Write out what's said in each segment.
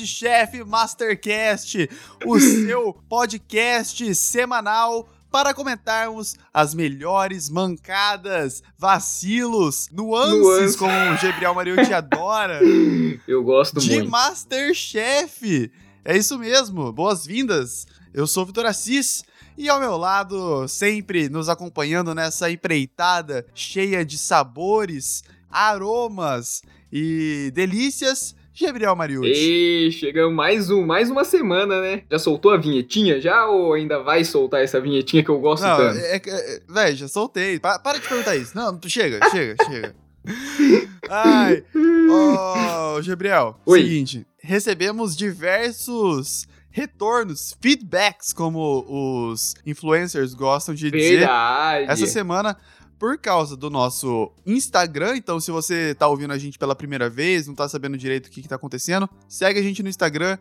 Podchef Mastercast, o seu podcast semanal para comentarmos as melhores mancadas, vacilos, nuances, como o Gabriel Mariotti adora, Eu gosto de muito. Masterchef. É isso mesmo, boas-vindas. Eu sou o Vitor Assis e ao meu lado, sempre nos acompanhando nessa empreitada cheia de sabores, aromas e delícias, Gabriel Mariucci. E chegamos mais um, mais uma semana, né? Já soltou a vinhetinha já ou ainda vai soltar essa vinhetinha que eu gosto Não, tanto? é, é, véi, já soltei. Pa- para de perguntar isso. Não, chega, chega, chega. Ai, ô, Gabriel, Oi. seguinte, recebemos diversos retornos, feedbacks, como os influencers gostam de dizer, Verdade. essa semana por causa do nosso Instagram. Então, se você tá ouvindo a gente pela primeira vez, não tá sabendo direito o que, que tá acontecendo, segue a gente no Instagram,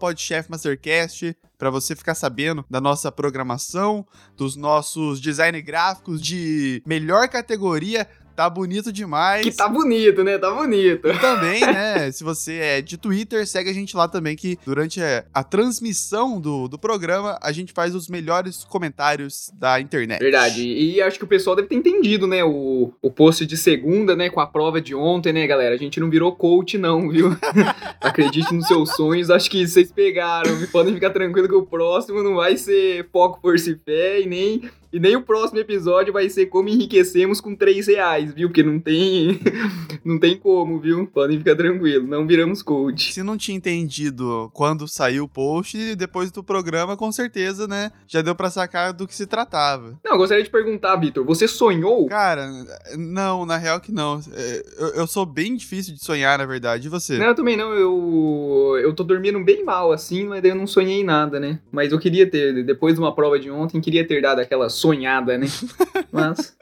podchefmastercast, pra você ficar sabendo da nossa programação, dos nossos design gráficos de melhor categoria. Tá bonito demais. Que tá bonito, né? Tá bonito. E também, né, se você é de Twitter, segue a gente lá também, que durante a, transmissão do, do programa, a gente faz os melhores comentários da internet. Verdade. E acho que o pessoal deve ter entendido, né? O, o post de segunda, né? Com a prova de ontem, né, galera? A gente não virou coach, não, viu? Acredite nos seus sonhos. Acho que vocês pegaram. Podem ficar tranquilo que o próximo não vai ser foco, força e fé. E nem, e nem o próximo episódio vai ser como enriquecemos com 3 reais, viu? Porque não tem. não tem como, viu? Podem ficar tranquilo. Não viramos coach. Se não tinha entendido quando saiu o post, depois do programa, com certeza, né, já deu pra sacar do que se tratava. Não, eu gostaria de perguntar, Vitor. Você sonhou? Cara, não, na real que não. É, Eu, eu sou bem difícil de sonhar, na verdade. E você? Não, eu também não. Eu, eu tô dormindo bem mal, assim, mas daí eu não sonhei nada, né? Mas eu queria ter, depois de uma prova de ontem, queria ter dado aquela sonhada, né? Mas,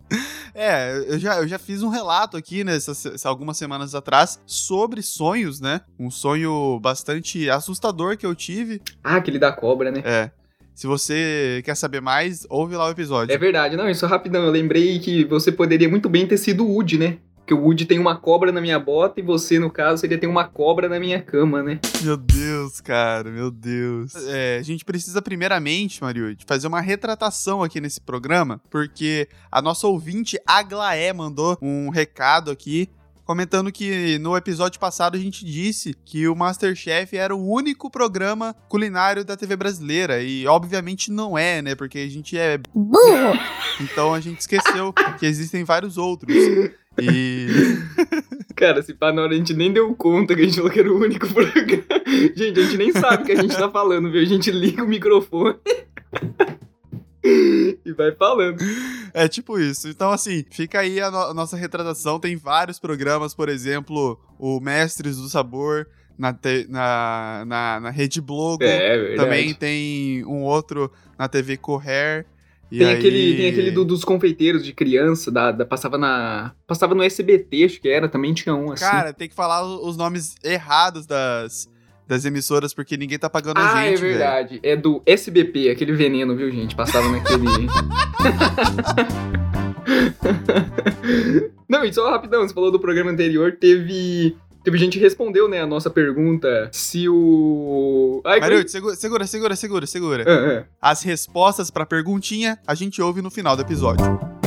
É, eu já, eu já fiz um relato aqui, né, essas- algumas semanas atrás, sobre sonhos, né? Um sonho bastante assustador que eu tive. ah, aquele da cobra, né? É. Se você quer saber mais, ouve lá o episódio. É verdade. Não, isso rapidão. Eu lembrei que você poderia muito bem ter sido o Woody, né? Porque o Woody tem uma cobra na minha bota e você, no caso, seria ter uma cobra na minha cama, né? Meu Deus, cara, meu Deus. É, a gente precisa primeiramente, Mario, de fazer uma retratação aqui nesse programa, porque a nossa ouvinte Aglaé mandou um recado aqui comentando que no episódio passado a gente disse que o MasterChef era o único programa culinário da TV brasileira e obviamente não é, né? Porque a gente é Burro! então a gente esqueceu que existem vários outros. E Cara, se pá, na hora a gente nem deu conta que a gente falou que era o único programa. Gente, a gente nem sabe o que a gente tá falando, viu? A gente liga o microfone. e vai falando. É tipo isso. Então, assim, fica aí a, no- a nossa retratação. Tem vários programas, por exemplo, o Mestres do Sabor na, na, na, na Rede Blogo. É, verdade. Também tem um outro na TV Correr. Tem, aí- aquele, tem aquele do- dos confeiteiros de criança, da, da- passava na. Passava no SBT, acho que era, também tinha um assim. Cara, tem que falar os nomes errados das, das emissoras, porque ninguém tá pagando a ah, gente, é verdade. É do SBP, aquele veneno, viu, gente? Passava naquele. Não, e só rapidão, você falou do programa anterior, teve. Teve gente que respondeu, né, a nossa pergunta se o. Ai. Mariute, segura, segura, segura, segura, segura. Ah, ah. As respostas pra perguntinha a gente ouve no final do episódio.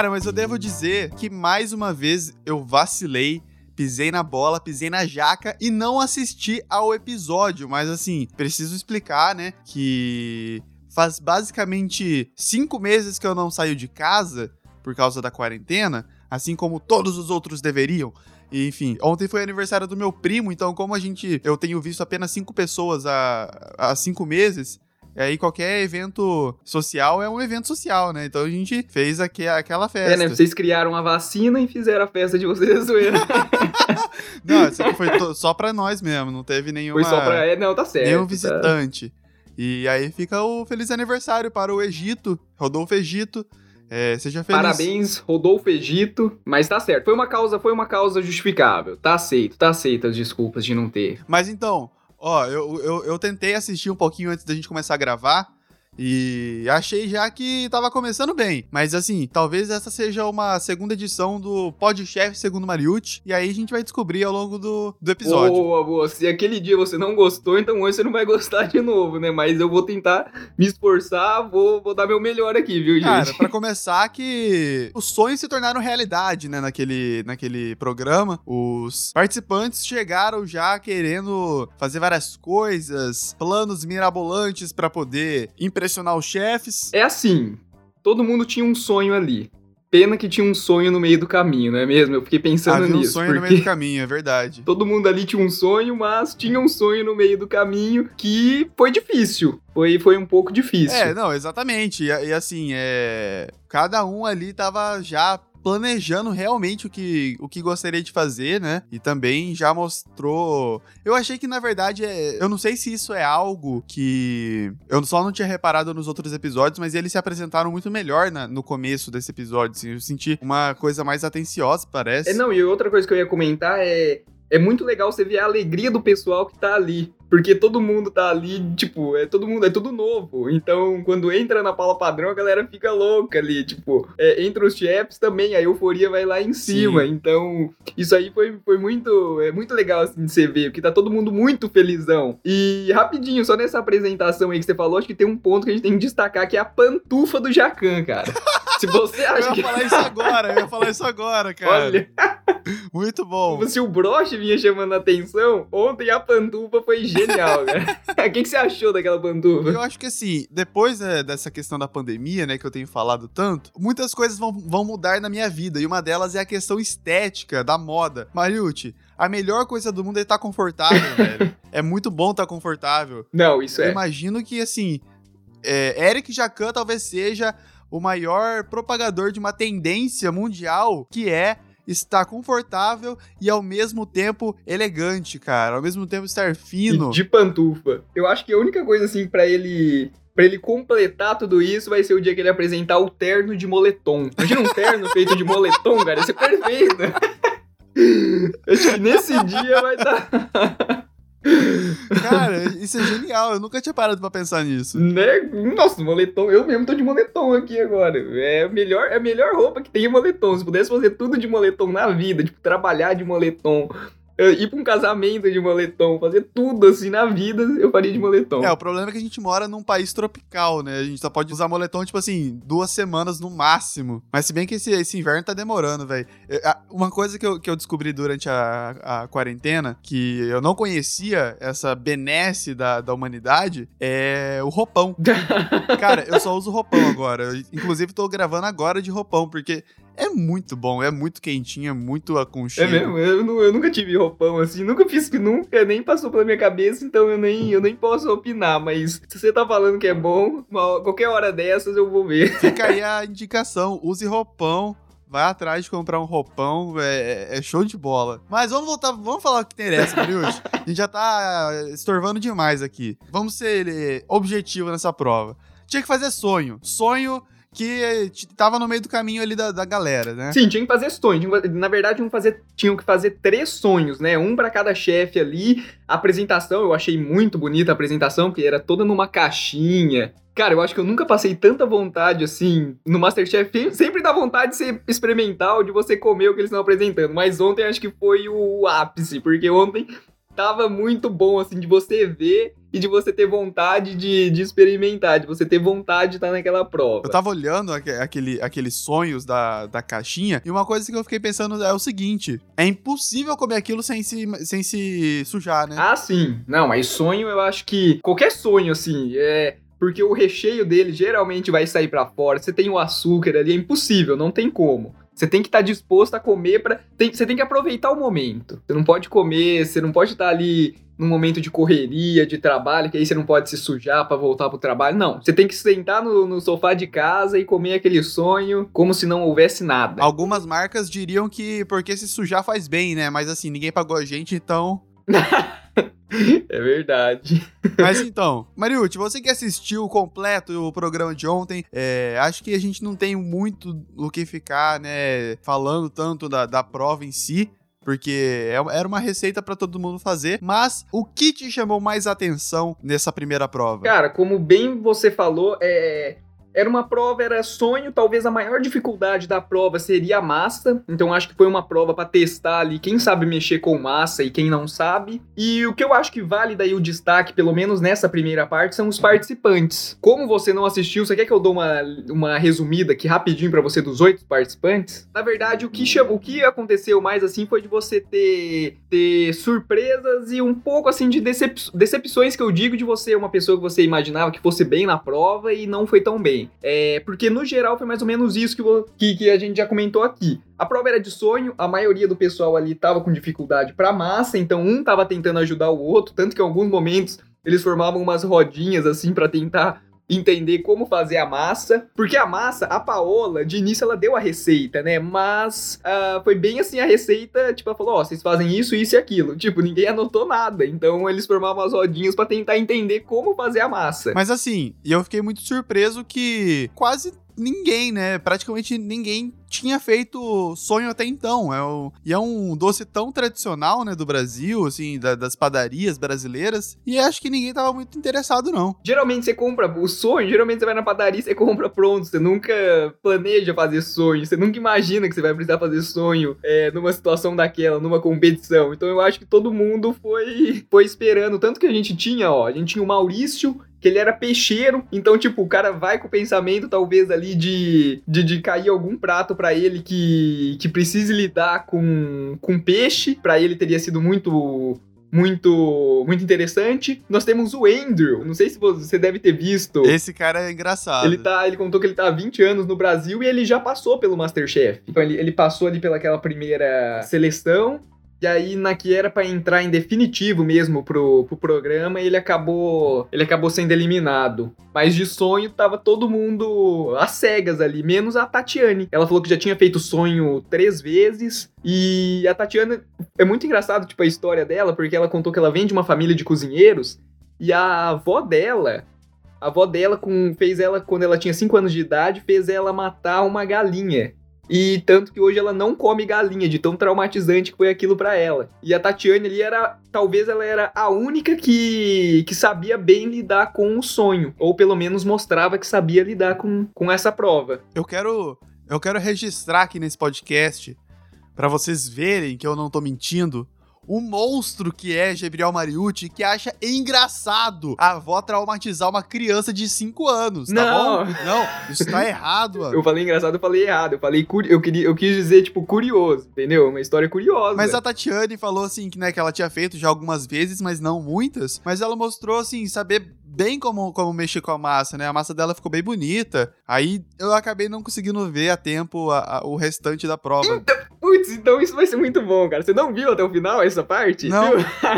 Cara, mas eu devo dizer que mais uma vez eu vacilei pisei na bola, pisei na jaca e não assisti ao episódio. Mas assim, preciso explicar, né? Que faz basicamente cinco meses que eu não saio de casa por causa da quarentena, assim como todos os outros deveriam. Enfim, ontem foi aniversário do meu primo, então como a gente, eu tenho visto apenas cinco pessoas há, há cinco meses, e aí qualquer evento social é um evento social, né? Então a gente fez aqui, aquela festa. É, né? Vocês criaram a vacina e fizeram a festa de vocês, zoeira. Não, isso aqui foi to- só pra nós mesmo, não teve nenhuma, Foi só pra. É, não, tá certo. nenhum tá. visitante. E aí fica o feliz aniversário para o Egito, Rodolfo Egito. É, seja feliz. Parabéns, Rodolfo Egito. Mas tá certo. Foi uma causa, foi uma causa justificável. Tá aceito, tá aceito as desculpas de não ter. Mas então, ó, eu, eu, eu tentei assistir um pouquinho antes da gente começar a gravar. E achei já que tava começando bem. Mas assim, talvez essa seja uma segunda edição do Podchef segundo Mariucci. E aí a gente vai descobrir ao longo do, do episódio. Boa, boa. Se aquele dia você não gostou, então hoje você não vai gostar de novo, né? Mas eu vou tentar me esforçar, vou, vou dar meu melhor aqui, viu, gente? Cara, pra começar que os sonhos se tornaram realidade, né, naquele, naquele programa. Os participantes chegaram já querendo fazer várias coisas, planos mirabolantes para poder impressionar os chefes. É assim, todo mundo tinha um sonho ali. Pena que tinha um sonho no meio do caminho, não é mesmo? Eu fiquei pensando Havia um nisso. sonho porque no meio do caminho, é verdade. Todo mundo ali tinha um sonho, mas tinha um sonho no meio do caminho que foi difícil. Foi, foi um pouco difícil. É, não, exatamente. E, e assim, é. Cada um ali tava já planejando realmente o que, o que gostaria de fazer, né? E também já mostrou. Eu achei que, na verdade, é... eu não sei se isso é algo que eu só não tinha reparado nos outros episódios, mas eles se apresentaram muito melhor na- no começo desse episódio. Assim. Eu senti uma coisa mais atenciosa, parece. É, não, e outra coisa que eu ia comentar é. É muito legal você ver a alegria do pessoal que tá ali. Porque todo mundo tá ali, tipo, é todo mundo, é tudo novo. Então, quando entra na pala padrão, a galera fica louca ali. Tipo, é, entre os chefs também, a euforia vai lá em cima. Então, isso aí foi, foi muito, é muito legal assim de você ver, porque tá todo mundo muito felizão. E rapidinho, só nessa apresentação aí que você falou, acho que tem um ponto que a gente tem que destacar, que é a pantufa do Jacan, cara. Se você Eu acha ia que. falar isso agora, eu ia falar isso agora, cara. Olha, Muito bom. se o broche vinha chamando a atenção, ontem a pantufa foi genial, cara. O que, que você achou daquela pantufa? Eu acho que assim, depois né, dessa questão da pandemia, né, que eu tenho falado tanto, muitas coisas vão, vão mudar na minha vida. E uma delas é a questão estética, da moda. Mariucci, a melhor coisa do mundo é estar confortável, velho. É muito bom estar confortável. Não, isso Eu é. imagino que, assim, é, Eric Jacan talvez seja o maior propagador de uma tendência mundial que é estar confortável e ao mesmo tempo elegante, cara. Ao mesmo tempo estar fino. E de pantufa. Eu acho que a única coisa assim pra ele. Pra ele completar tudo isso, vai ser o dia que ele apresentar o terno de moletom. Imagina um terno feito de moletom, cara. Ia ser perfeito. Acho que nesse dia vai dar. Cara, isso é genial. Eu nunca tinha parado pra pensar nisso. Né? Nossa, moletom. Eu mesmo tô de moletom aqui agora. É a melhor, é a melhor roupa que tem moletom. Se pudesse fazer tudo de moletom na vida, tipo, trabalhar de moletom, ir pra um casamento de moletom, fazer tudo assim na vida, eu faria de moletom. É, o problema é que a gente mora num país tropical, né? A gente só pode usar moletom, tipo assim, duas semanas no máximo. Mas se bem que esse, esse inverno tá demorando, velho. É, Uma coisa que eu, que eu descobri durante a, a quarentena, que eu não conhecia essa benesse da, da humanidade, é o roupão. Cara, eu só uso roupão agora. Eu, inclusive, tô gravando agora de roupão, porque é muito bom, é muito quentinho, é muito É aconchego. mesmo? Eu, eu nunca tive roupão assim, nunca fiz que nunca, nem passou pela minha cabeça, então eu nem, eu nem posso opinar, mas se você tá falando que é bom, qualquer hora dessas eu vou ver. Fica aí a indicação, use roupão. Vai atrás de comprar um roupão, é, é show de bola. Mas vamos voltar, vamos falar o que interessa, Mariucci. A gente já tá estorvando demais aqui. Vamos ser objetivo nessa prova. Tinha que fazer sonho. Sonho que eh, tava no meio do caminho ali da, da galera, né? Sim, tinha que fazer sonho. tinha que fa- Na verdade, tinham que fazer, tinham que fazer três sonhos, né? Um pra cada chefe ali. A apresentação, eu achei muito bonita a apresentação, porque era toda numa caixinha. Cara, eu acho que eu nunca passei tanta vontade assim no Masterchef. Sempre dá vontade de ser experimental, de você comer o que eles estão apresentando. Mas ontem acho que foi o ápice, porque ontem tava muito bom, assim, de você ver e de você ter vontade de, de experimentar, de você ter vontade de estar naquela prova. Eu tava olhando aque- aquele, aqueles sonhos da, da caixinha e uma coisa que eu fiquei pensando é o seguinte: é impossível comer aquilo sem se, sem se sujar, né? Ah, sim. Não, mas sonho eu acho que. Qualquer sonho, assim, é. Porque o recheio dele geralmente vai sair pra fora. Você tem o açúcar ali, é impossível, não tem como. Você tem que estar disposto a comer para Você tem que aproveitar o momento. Você não pode comer, você não pode estar ali num momento de correria, de trabalho, que aí você não pode se sujar pra voltar pro trabalho. Não. Você tem que sentar no, no sofá de casa e comer aquele sonho como se não houvesse nada. Algumas marcas diriam que porque se sujar faz bem, né? Mas assim, ninguém pagou a gente, então. É verdade. Mas então, Mariucci, você que assistiu completo o programa de ontem, é, acho que a gente não tem muito o que ficar, né, falando tanto da, da prova em si porque é era uma receita para todo mundo fazer, mas o que te chamou mais atenção nessa primeira prova? Cara, como bem você falou, é era uma prova, era sonho, talvez a maior dificuldade da prova seria a massa. Então acho que foi uma prova para testar ali quem sabe mexer com massa e quem não sabe. E o que eu acho que vale daí o destaque, pelo menos nessa primeira parte, são os participantes. Como você não assistiu, você quer que eu dou uma, uma resumida aqui rapidinho para você dos oito participantes? Na verdade, o que, o que aconteceu mais assim foi de você ter, ter surpresas e um pouco assim de decep decepções que eu digo de você, uma pessoa que você imaginava que fosse bem na prova e não foi tão bem. É, porque no geral foi mais ou menos isso que, que, que, a gente já comentou aqui. A prova era de sonho, a maioria do pessoal ali tava com dificuldade para massa, então um tava tentando ajudar o outro, tanto que em alguns momentos eles formavam umas rodinhas assim para tentar entender como fazer a massa, porque a massa, a Paola, de início ela deu a receita, né? Mas uh, foi bem assim a receita, tipo, ela falou, ó, oh, vocês fazem isso, isso e aquilo. Tipo, ninguém anotou nada. Então eles formavam as rodinhas para tentar entender como fazer a massa. Mas assim, e eu fiquei muito surpreso que quase ninguém, né? Praticamente ninguém tinha feito sonho até então. É o, e é um doce tão tradicional, né, do Brasil, assim, da, das padarias brasileiras. E acho que ninguém tava muito interessado, não. Geralmente você compra o sonho, geralmente você vai na padaria e você compra pronto. Você nunca planeja fazer sonho, você nunca imagina que você vai precisar fazer sonho é, numa situação daquela, numa competição. Então eu acho que todo mundo foi, foi esperando. Tanto que a gente tinha, ó, a gente tinha o Maurício que ele era peixeiro, então, tipo, o cara vai com o pensamento, talvez, ali de, de, de cair algum prato para ele que, que precise lidar com, com peixe, para ele teria sido muito muito muito interessante. Nós temos o Andrew, não sei se você deve ter visto. Esse cara é engraçado. Ele tá, ele contou que ele tá há 20 anos no Brasil e ele já passou pelo MasterChef. Então ele, ele passou ali pelaquela primeira seleção e aí, na que era para entrar em definitivo mesmo pro, pro programa, ele acabou ele acabou sendo eliminado. Mas de sonho tava todo mundo às cegas ali, menos a Tatiane. Ela falou que já tinha feito sonho três vezes. E a Tatiana é muito engraçado, tipo, a história dela, porque ela contou que ela vem de uma família de cozinheiros. E a avó dela a avó dela com, fez ela, quando ela tinha 5 anos de idade, fez ela matar uma galinha. E tanto que hoje ela não come galinha, de tão traumatizante que foi aquilo para ela. E a Tatiane ali era, talvez ela era a única que, que sabia bem lidar com o sonho, ou pelo menos mostrava que sabia lidar com, com essa prova. Eu quero, eu quero registrar aqui nesse podcast para vocês verem que eu não tô mentindo o monstro que é Gabriel Mariucci, que acha engraçado a avó traumatizar uma criança de 5 anos, tá não. bom? Não, isso tá errado, mano. Eu falei engraçado, eu falei errado. Eu falei, eu, queria, eu quis dizer, tipo, curioso, entendeu? Uma história curiosa. Mas a Tatiane falou, assim, que, né, que ela tinha feito já algumas vezes, mas não muitas. Mas ela mostrou, assim, saber bem como, como mexer com a massa, né? A massa dela ficou bem bonita. Aí eu acabei não conseguindo ver a tempo a, a, o restante da prova. Então, putz, então isso vai ser muito bom, cara. Você não viu até o final essa parte? Não.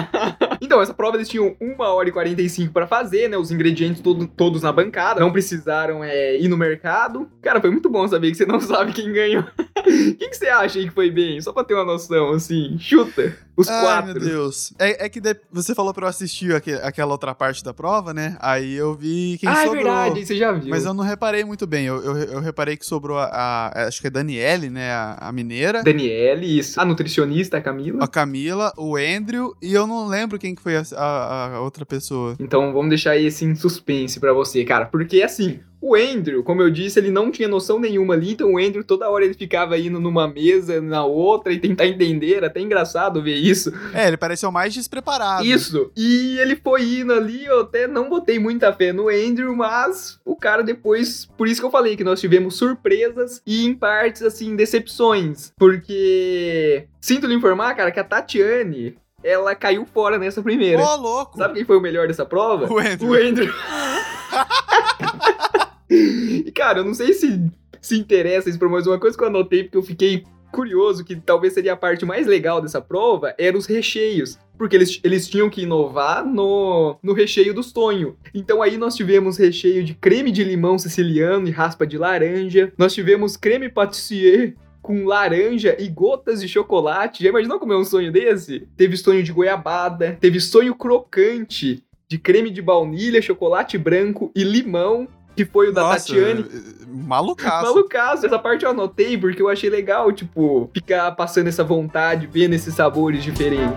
então, essa prova eles tinham 1 hora e 45 para fazer, né? Os ingredientes todo, todos na bancada. Não precisaram é, ir no mercado. Cara, foi muito bom saber que você não sabe quem ganhou. O que, que você acha aí que foi bem? Só pra ter uma noção, assim. Chuta. Os Ai, quatro. meu Deus. É, é que de... você falou pra eu assistir aqu aquela outra parte da prova, né? Aí eu vi quem ah, sobrou. Ah, é verdade, você já viu. Mas eu não reparei muito bem. Eu, eu, eu reparei que sobrou a, a, Acho que é Daniele, né? A, a mineira. Daniele, isso. A nutricionista, a Camila. A Camila, o Andrew. E eu não lembro quem que foi a, a, a outra pessoa. Então vamos deixar esse em suspense pra você, cara. Porque assim, o Andrew, como eu disse, ele não tinha noção nenhuma ali, então o Andrew toda hora ele ficava indo numa mesa, na outra e tentar entender, era até engraçado ver isso. É, ele pareceu mais despreparado. Isso. E ele foi indo ali, eu até não botei muita fé no Andrew, mas o cara depois, por isso que eu falei que nós tivemos surpresas e em partes assim decepções, porque sinto lhe informar, cara, que a Tatiane ela caiu fora nessa primeira. Ô, oh, louco! Sabe quem foi o melhor dessa prova? O Andrew. O Andrew. E, cara, eu não sei se se interessa isso, mas uma coisa que eu anotei, porque eu fiquei curioso, que talvez seria a parte mais legal dessa prova, eram os recheios. Porque eles, eles tinham que inovar no, no recheio do sonho. Então aí nós tivemos recheio de creme de limão siciliano e raspa de laranja. Nós tivemos creme patissier com laranja e gotas de chocolate. Já imaginou comer um sonho desse? Teve sonho de goiabada, teve sonho crocante de creme de baunilha, chocolate branco e limão. Que foi o da Nossa, Tatiane. Malucaço. Malucaço, essa parte eu anotei porque eu achei legal, tipo, ficar passando essa vontade, vendo esses sabores diferentes.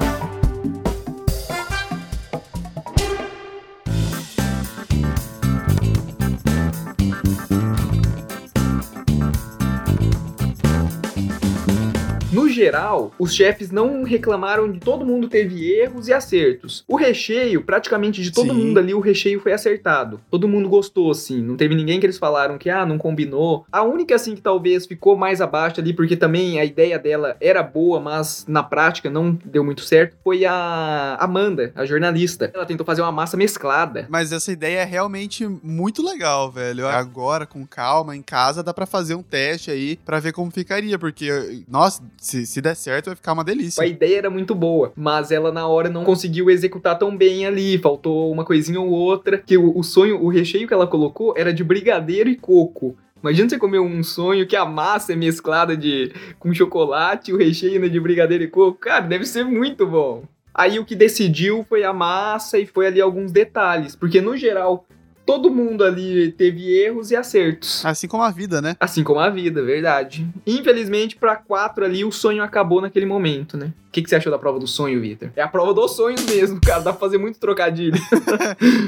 Geral, os chefes não reclamaram de todo mundo teve erros e acertos. O recheio, praticamente de todo Sim. mundo ali, o recheio foi acertado. Todo mundo gostou, assim. Não teve ninguém que eles falaram que, ah, não combinou. A única, assim, que talvez ficou mais abaixo ali, porque também a ideia dela era boa, mas na prática não deu muito certo, foi a Amanda, a jornalista. Ela tentou fazer uma massa mesclada. Mas essa ideia é realmente muito legal, velho. Agora, com calma, em casa, dá pra fazer um teste aí pra ver como ficaria. Porque, nossa, se, se der certo, vai ficar uma delícia. A ideia era muito boa, mas ela na hora não conseguiu executar tão bem ali. Faltou uma coisinha ou outra. Que o, o sonho, o recheio que ela colocou era de brigadeiro e coco. Imagina você comer um sonho que a massa é mesclada de com chocolate o recheio ainda de brigadeiro e coco. Cara, deve ser muito bom. Aí o que decidiu foi a massa e foi ali alguns detalhes. Porque no geral, todo mundo ali teve erros e acertos. Assim como a vida, né? Assim como a vida, verdade. Infelizmente, pra quatro ali, o sonho acabou naquele momento, né? O que, que você achou da prova do sonho, Vitor? É a prova dos sonhos mesmo, cara. Dá pra fazer muito trocadilho.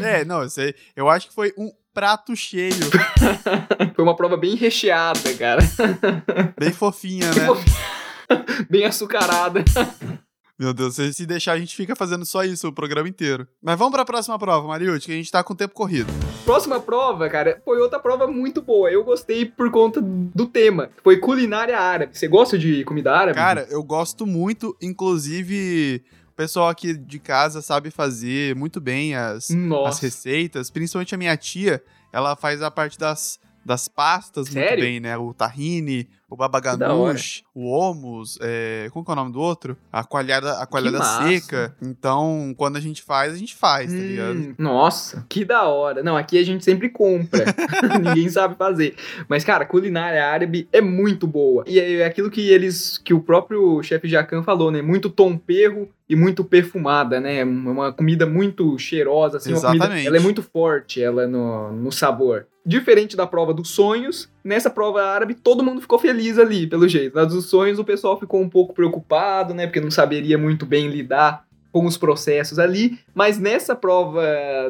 É, não, eu sei. Eu acho que foi um prato cheio, Foi uma prova bem recheada, cara. bem fofinha, né? Bem açucarada. Meu Deus, se se deixar, a gente fica fazendo só isso o programa inteiro. Mas vamos pra próxima prova, Mariucci, que a gente tá com o tempo corrido. Próxima prova, cara, foi outra prova muito boa. Eu gostei por conta do tema. Foi culinária árabe. Você gosta de comida árabe? Cara, eu gosto muito, inclusive. O pessoal aqui de casa sabe fazer muito bem as, as receitas, principalmente a minha tia, ela faz a parte das, das pastas muito Sério? bem, né? O tahine, o babaganush, o hummus, é, como que é o nome do outro? A coalhada, a coalhada seca. Então, quando a gente faz, a gente faz, tá ligado? Hum, nossa, que da hora. Não, aqui a gente sempre compra. Ninguém sabe fazer. Mas, cara, culinária árabe é muito boa. E é aquilo que eles. que o próprio chefe Jacan falou, né? Muito tom perro e muito perfumada, né? Uma comida muito cheirosa, assim. uma comida- Exatamente. ela é muito forte, ela no, no sabor. Diferente da prova dos sonhos, nessa prova árabe todo mundo ficou feliz ali, pelo jeito. Na o pessoal ficou um pouco preocupado, né? Porque não saberia muito bem lidar com os processos ali, mas nessa prova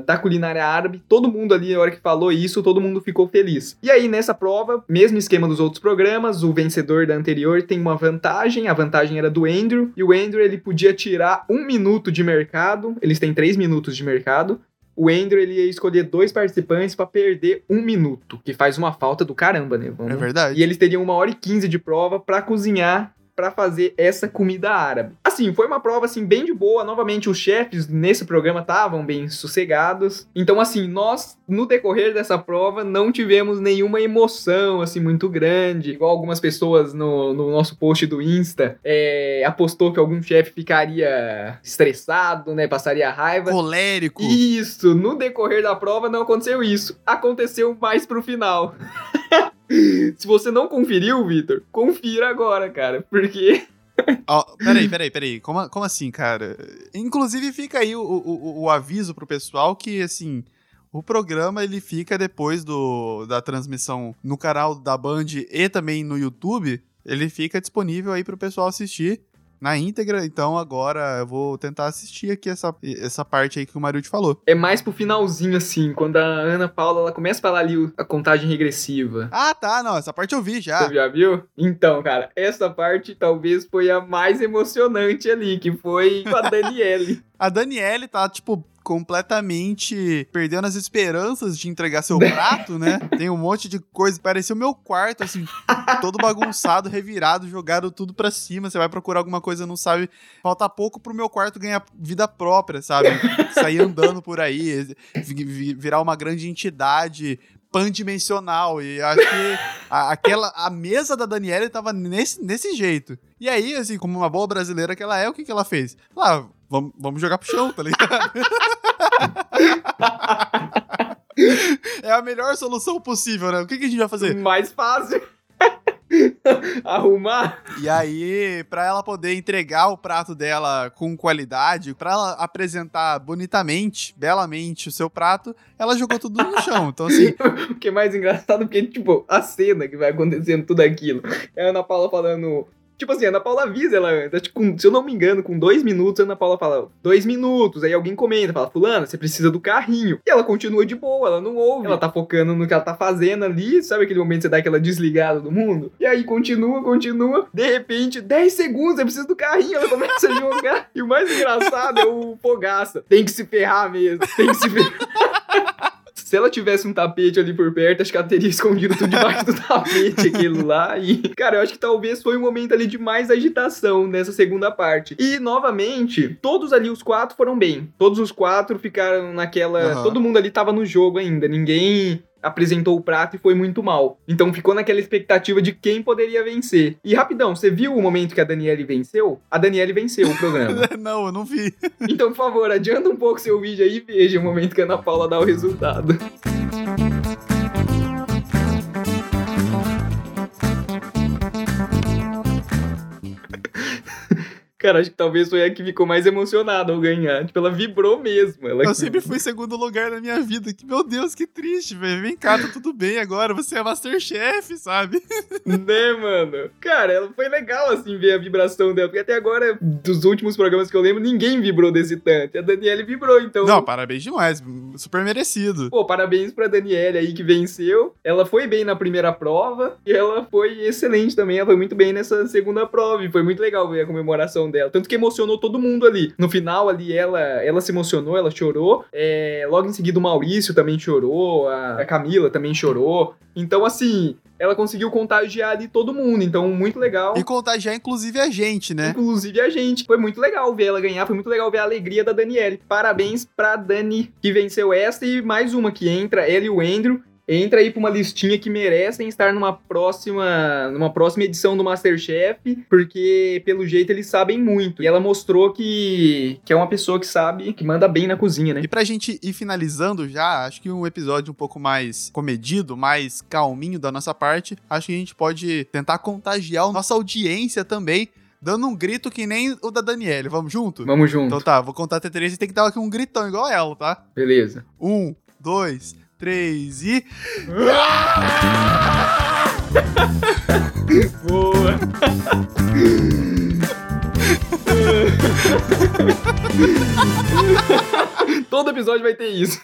da culinária árabe, todo mundo ali, na hora que falou isso, todo mundo ficou feliz. E aí, nessa prova, mesmo esquema dos outros programas, o vencedor da anterior tem uma vantagem, a vantagem era do Andrew, e o Andrew ele podia tirar um minuto de mercado, eles têm três minutos de mercado, o Andrew ele ia escolher dois participantes pra perder um minuto, que faz uma falta do caramba, né? Vamos- É verdade. e eles teriam uma hora e quinze de prova pra cozinhar, pra fazer essa comida árabe. Assim, foi uma prova assim bem de boa. Novamente, os chefes nesse programa estavam bem sossegados. Então, assim, nós no decorrer dessa prova não tivemos nenhuma emoção assim muito grande, igual algumas pessoas no, no nosso post do Insta é, apostou que algum chefe ficaria estressado, né, passaria raiva. Colérico. Isso, no decorrer da prova não aconteceu isso. Aconteceu mais pro final. Se você não conferiu, Vitor, confira agora, cara. Porque. Ó, peraí, peraí, peraí. Como, como assim, cara? Inclusive, fica aí o, o, o aviso pro pessoal que, assim, o programa ele fica depois do, da transmissão no canal da Band e também no YouTube. Ele fica disponível aí pro pessoal assistir na íntegra. Então, agora eu vou tentar assistir aqui essa, essa parte aí que o Mariucci falou. É mais pro finalzinho, assim, quando a Ana Paula ela começa a falar ali a contagem regressiva. Ah, tá, não, essa parte eu vi já. Você já viu? Então, cara, essa parte talvez foi a mais emocionante ali, que foi com a Daniele. A Daniele tá, tipo, completamente perdendo as esperanças de entregar seu prato, né? Tem um monte de coisa. Parecia o meu quarto, assim, todo bagunçado, revirado, jogado tudo pra cima. Você vai procurar alguma coisa, não sabe. Falta pouco pro meu quarto ganhar vida própria, sabe? Sair andando por aí, vi- vi- virar uma grande entidade pandimensional. E acho que a, aquela, a mesa da Daniele tava nesse, nesse jeito. E aí, assim, como uma boa brasileira que ela é, o que, que ela fez? Ah, vamos, vamos jogar pro chão, tá ligado? é a melhor solução possível, né? O que, que a gente vai fazer? mais fácil. Arrumar? E aí, pra ela poder entregar o prato dela com qualidade, pra ela apresentar bonitamente, belamente o seu prato, ela jogou tudo no chão. Então, assim. o que é mais engraçado, porque, tipo, a cena que vai acontecendo tudo aquilo. É a Ana Paula falando. Tipo assim, a Ana Paula avisa ela antes. Tipo, se eu não me engano, com dois minutos, a Ana Paula fala, dois minutos. Aí alguém comenta, fala, Fulana, você precisa do carrinho. E ela continua de boa, ela não ouve. Ela tá focando no que ela tá fazendo ali. Sabe aquele momento que você dá aquela desligada do mundo? E aí continua, continua. De repente, 10 segundos, eu preciso do carrinho. Ela começa a jogar. E o mais engraçado é o Fogaça. Tem que se ferrar mesmo. Tem que se ferrar. Se ela tivesse um tapete ali por perto, acho que ela teria escondido tudo debaixo do tapete, aquilo lá. E, cara, eu acho que talvez foi um momento ali de mais agitação nessa segunda parte. E, novamente, todos ali, os quatro foram bem. Todos os quatro ficaram naquela. Uhum. Todo mundo ali tava no jogo ainda. Ninguém apresentou o prato e foi muito mal. Então ficou naquela expectativa de quem poderia vencer. E rapidão, você viu o momento que a Daniele venceu? A Daniele venceu o programa. não, eu não vi. então, por favor, adianta um pouco seu vídeo aí e veja o momento que a Ana Paula dá o resultado. Cara, acho que talvez foi a que ficou mais emocionada ao ganhar. Tipo, ela vibrou mesmo. Ela... Eu sempre fui segundo lugar na minha vida. Que, meu Deus, que triste, velho. Vem cá, tá tudo bem agora. Você é Masterchef, sabe? né, mano? Cara, ela foi legal, assim, ver a vibração dela. Porque até agora, dos últimos programas que eu lembro, ninguém vibrou desse tanto. A Daniele vibrou, então. Não, parabéns demais. Super merecido. Pô, parabéns pra Daniele aí que venceu. Ela foi bem na primeira prova e ela foi excelente também. Ela foi muito bem nessa segunda prova. E foi muito legal ver a comemoração dela. Tanto que emocionou todo mundo ali. No final ali, ela, ela se emocionou, ela chorou. É, logo em seguida, o Maurício também chorou. A, a Camila também chorou. Então, assim, ela conseguiu contagiar ali todo mundo. Então, muito legal. E contagiar, inclusive, a gente, né? Inclusive a gente. Foi muito legal ver ela ganhar. Foi muito legal ver a alegria da Daniele. Parabéns pra Dani, que venceu esta. E mais uma que entra, ela e o Andrew entra aí pra uma listinha que merecem estar numa próxima, numa próxima edição do Masterchef, porque pelo jeito eles sabem muito. E ela mostrou que, que é uma pessoa que sabe, que manda bem na cozinha, né? E pra gente ir finalizando já, acho que um episódio um pouco mais comedido, mais calminho da nossa parte, acho que a gente pode tentar contagiar a nossa audiência também. Dando um grito que nem o da Daniele. Vamos junto? Vamos junto. Então tá, vou contar até três e tem que dar aqui um gritão igual ela, tá? Beleza. Um, dois, três e. Boa! Todo episódio vai ter isso.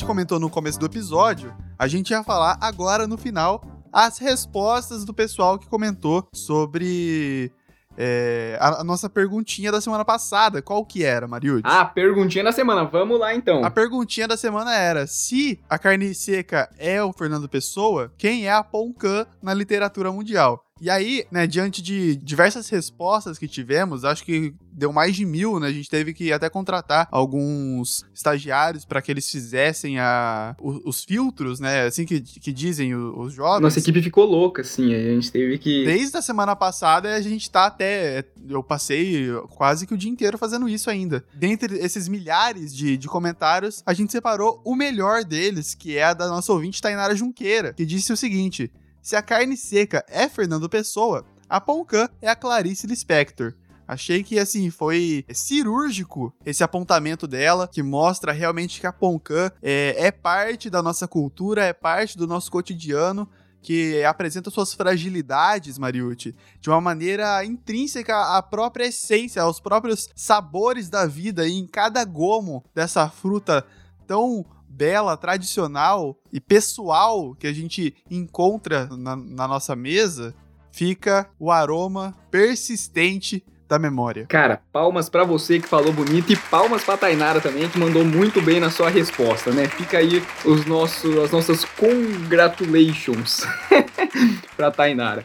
Gente comentou no começo do episódio, a gente ia falar agora no final as respostas do pessoal que comentou sobre é, a, a nossa perguntinha da semana passada. Qual que era, Mariúde? Ah, perguntinha da semana. Vamos lá então. A perguntinha da semana era: se a carne seca é o Fernando Pessoa, quem é a Poncan na literatura mundial? E aí, né, diante de diversas respostas que tivemos, acho que deu mais de mil, né? A gente teve que até contratar alguns estagiários para que eles fizessem a, os, os, filtros, né? Assim que, que dizem os, os jovens. Nossa equipe ficou louca, assim. A gente teve que. Desde a semana passada, a gente tá até. Eu passei quase que o dia inteiro fazendo isso ainda. Dentre esses milhares de, de comentários, a gente separou o melhor deles, que é a da nossa ouvinte Tainara Junqueira, que disse o seguinte. Se a carne seca é Fernando Pessoa, a Poncan é a Clarice Lispector. Achei que, assim, foi cirúrgico esse apontamento dela, que mostra realmente que a Poncan é, é parte da nossa cultura, é parte do nosso cotidiano, que apresenta suas fragilidades, Mariucci, de uma maneira intrínseca à própria essência, aos próprios sabores da vida, e em cada gomo dessa fruta tão bela, tradicional e pessoal que a gente encontra na, na nossa mesa, fica o aroma persistente da memória. Cara, palmas para você que falou bonito e palmas pra Tainara também, que mandou muito bem na sua resposta, né? Fica aí os nossos, as nossas congratulations. pra Tainara.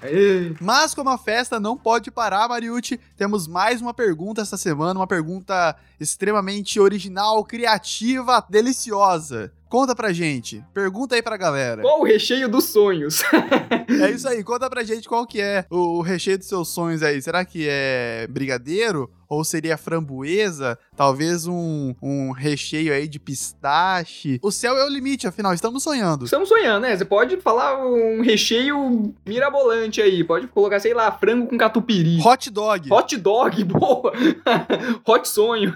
Mas como a festa não pode parar, Mariucci, temos mais uma pergunta essa semana, uma pergunta extremamente original, criativa, deliciosa. Conta pra gente. Pergunta aí pra galera. Qual o recheio dos sonhos? é isso aí. Conta pra gente qual que é o recheio dos seus sonhos aí. Será que é brigadeiro? Ou seria framboesa? Talvez um, um recheio aí de pistache? O céu é o limite, afinal, estamos sonhando. Estamos sonhando, né? Você pode falar um recheio mirabolante aí. Pode colocar, sei lá, frango com catupiry. Hot dog. Hot dog, boa. Hot sonho.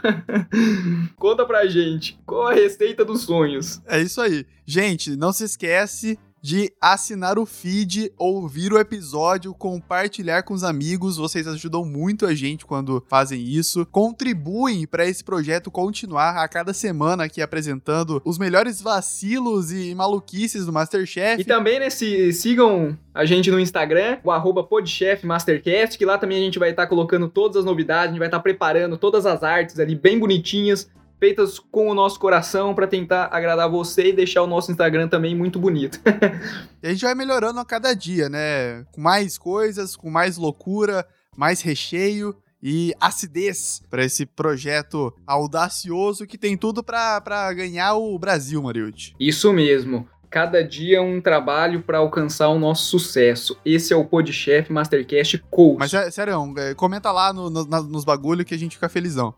Conta pra gente. Qual a receita dos sonhos? É isso aí. Gente, não se esquece de assinar o feed, ouvir o episódio, compartilhar com os amigos. Vocês ajudam muito a gente quando fazem isso. Contribuem para esse projeto continuar a cada semana aqui apresentando os melhores vacilos e maluquices do Masterchef. E também, né, se, sigam a gente no Instagram, o arroba podchefmastercast, que lá também a gente vai estar tá colocando todas as novidades, a gente vai estar tá preparando todas as artes ali bem bonitinhas feitas com o nosso coração para tentar agradar você e deixar o nosso Instagram também muito bonito. e a gente vai melhorando a cada dia, né? Com mais coisas, com mais loucura, mais recheio e acidez para esse projeto audacioso que tem tudo para ganhar o Brasil, Mariucci. Isso mesmo. Cada dia é um trabalho para alcançar o nosso sucesso. Esse é o Podchef Mastercast Coach. Mas, sério, é, comenta lá no, no, nos bagulho que a gente fica felizão.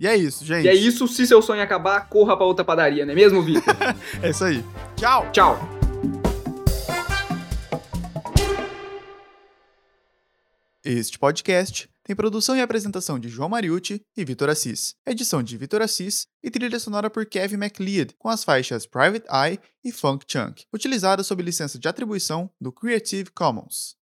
E é isso, gente. E é isso, se seu sonho acabar, corra pra outra padaria, não é mesmo, Vitor? é isso aí. Tchau. Tchau. Este podcast tem produção e apresentação de João Mariucci e Vitor Assis, edição de Vitor Assis e trilha sonora por Kevin MacLeod, com as faixas Private Eye e Funk Chunk, utilizadas sob licença de atribuição do Creative Commons.